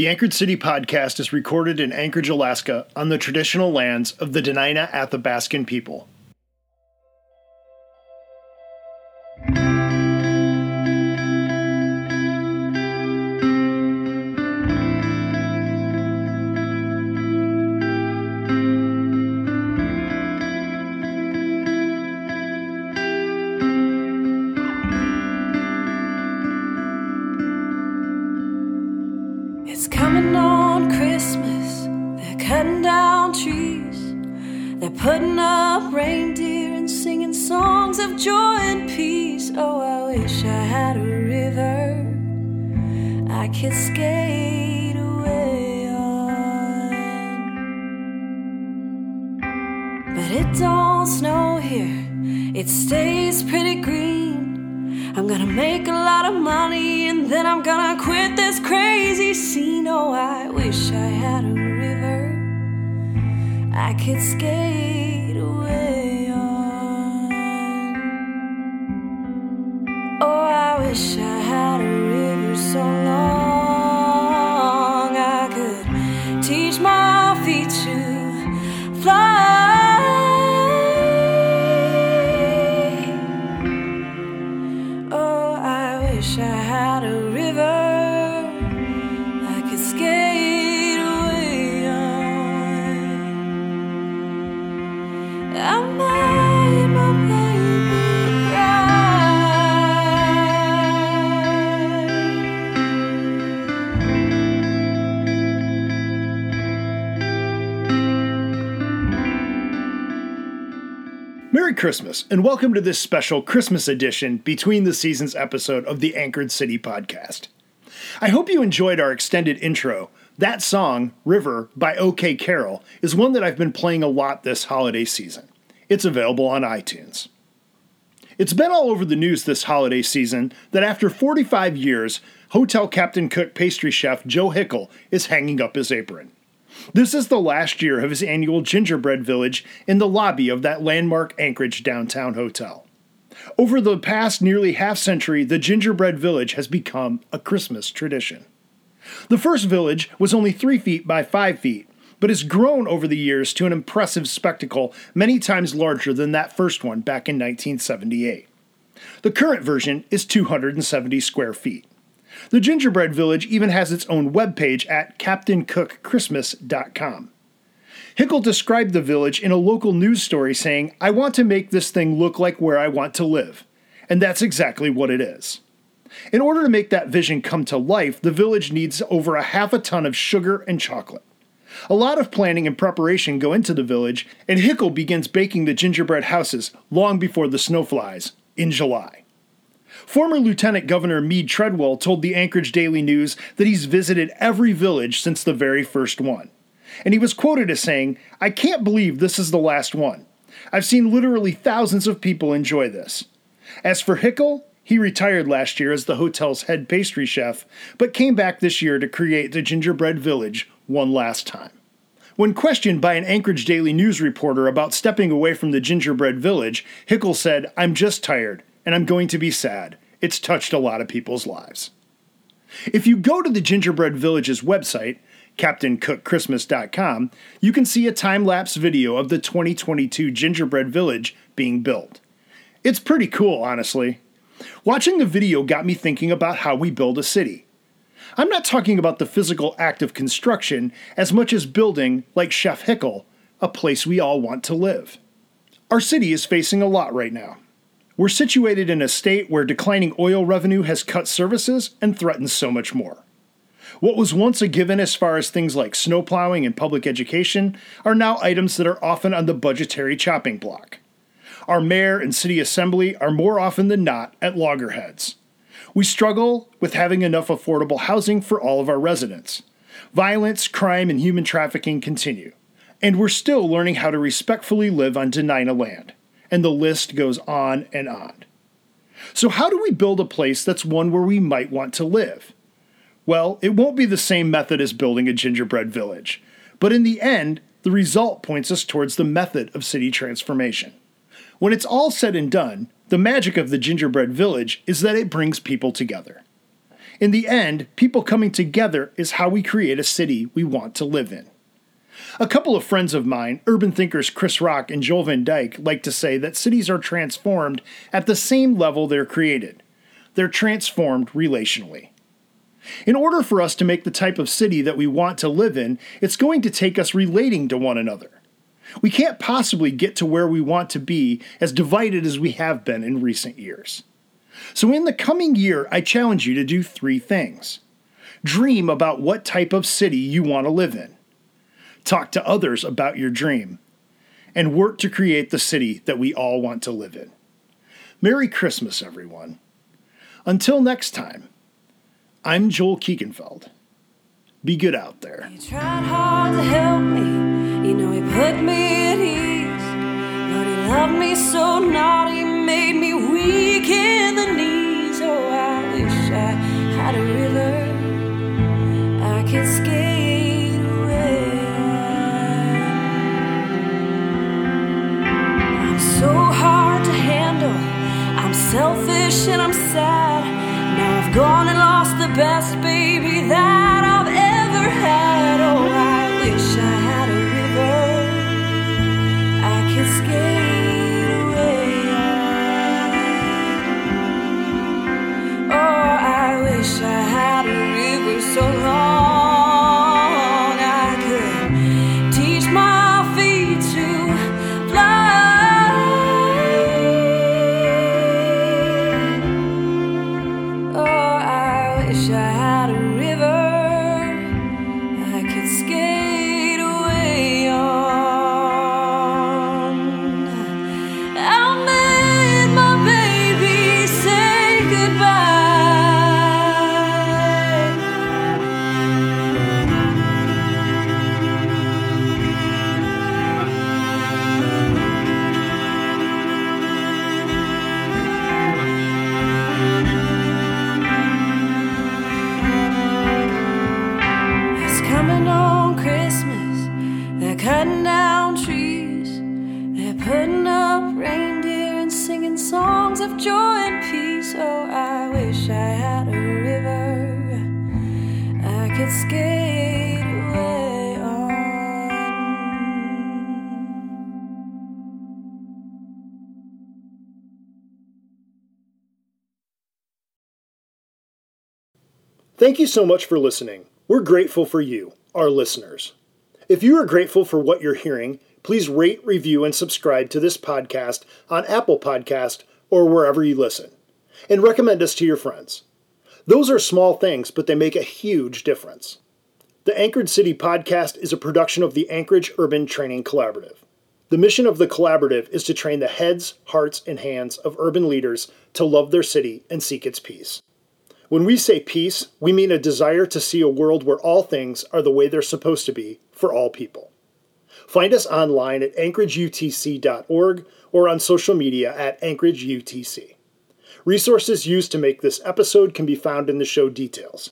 The Anchored City podcast is recorded in Anchorage, Alaska, on the traditional lands of the Dena'ina Athabascan people. Putting up reindeer and singing songs of joy and peace. Oh, I wish I had a river I could skate away on. But it don't snow here, it stays pretty green. I'm gonna make a lot of money and then I'm gonna quit this crazy scene. Oh, I wish I had a river I could skate away Merry Christmas, and welcome to this special Christmas edition between the seasons episode of the Anchored City podcast. I hope you enjoyed our extended intro. That song, River by OK Carroll, is one that I've been playing a lot this holiday season. It's available on iTunes. It's been all over the news this holiday season that after 45 years, Hotel Captain Cook pastry chef Joe Hickel is hanging up his apron. This is the last year of his annual gingerbread village in the lobby of that landmark Anchorage downtown hotel. Over the past nearly half century, the gingerbread village has become a Christmas tradition. The first village was only three feet by five feet, but has grown over the years to an impressive spectacle many times larger than that first one back in 1978. The current version is 270 square feet. The Gingerbread Village even has its own webpage at CaptainCookChristmas.com. Hickel described the village in a local news story saying, I want to make this thing look like where I want to live. And that's exactly what it is. In order to make that vision come to life, the village needs over a half a ton of sugar and chocolate. A lot of planning and preparation go into the village, and Hickel begins baking the gingerbread houses long before the snow flies in July. Former Lieutenant Governor Meade Treadwell told the Anchorage Daily News that he's visited every village since the very first one. And he was quoted as saying, I can't believe this is the last one. I've seen literally thousands of people enjoy this. As for Hickel, he retired last year as the hotel's head pastry chef, but came back this year to create the Gingerbread Village one last time. When questioned by an Anchorage Daily News reporter about stepping away from the Gingerbread Village, Hickel said, I'm just tired, and I'm going to be sad. It's touched a lot of people's lives. If you go to the Gingerbread Village's website, CaptainCookChristmas.com, you can see a time lapse video of the 2022 Gingerbread Village being built. It's pretty cool, honestly. Watching the video got me thinking about how we build a city. I'm not talking about the physical act of construction as much as building, like Chef Hickel, a place we all want to live. Our city is facing a lot right now. We're situated in a state where declining oil revenue has cut services and threatens so much more. What was once a given as far as things like snowplowing and public education are now items that are often on the budgetary chopping block. Our mayor and city assembly are more often than not at loggerheads. We struggle with having enough affordable housing for all of our residents. Violence, crime, and human trafficking continue. And we're still learning how to respectfully live on Dena'ina land. And the list goes on and on. So, how do we build a place that's one where we might want to live? Well, it won't be the same method as building a gingerbread village, but in the end, the result points us towards the method of city transformation. When it's all said and done, the magic of the gingerbread village is that it brings people together. In the end, people coming together is how we create a city we want to live in. A couple of friends of mine, urban thinkers Kris Rocke and Joel Van Dyke, like to say that cities are transformed at the same level they're created. They're transformed relationally. In order for us to make the type of city that we want to live in, it's going to take us relating to one another. We can't possibly get to where we want to be as divided as we have been in recent years. So, in the coming year, I challenge you to do three things dream about what type of city you want to live in, talk to others about your dream, and work to create the city that we all want to live in. Merry Christmas, everyone. Until next time, I'm Joel Kiekenfeld. Be good out there. You tried hard to help me, you know he put me at ease. He loved me so naughty, made me weak in the knees. Oh, I wish I had a river I could skate away. I'm so hard to handle. I'm selfish and I'm sad. Now I've gone and lost the best baby that wish I had a river I could skate away on. Thank you so much for listening. We're grateful for you, our listeners. If you are grateful for what you're hearing, please rate, review, and subscribe to this podcast on Apple Podcast or wherever you listen, and recommend us to your friends. Those are small things, but they make a huge difference. The Anchored City podcast is a production of the Anchorage Urban Training Collaborative. The mission of the collaborative is to train the heads, hearts, and hands of urban leaders to love their city and seek its peace. When we say peace, we mean a desire to see a world where all things are the way they're supposed to be for all people. Find us online at anchorageutc.org or on social media at anchorageutc. Resources used to make this episode can be found in the show details.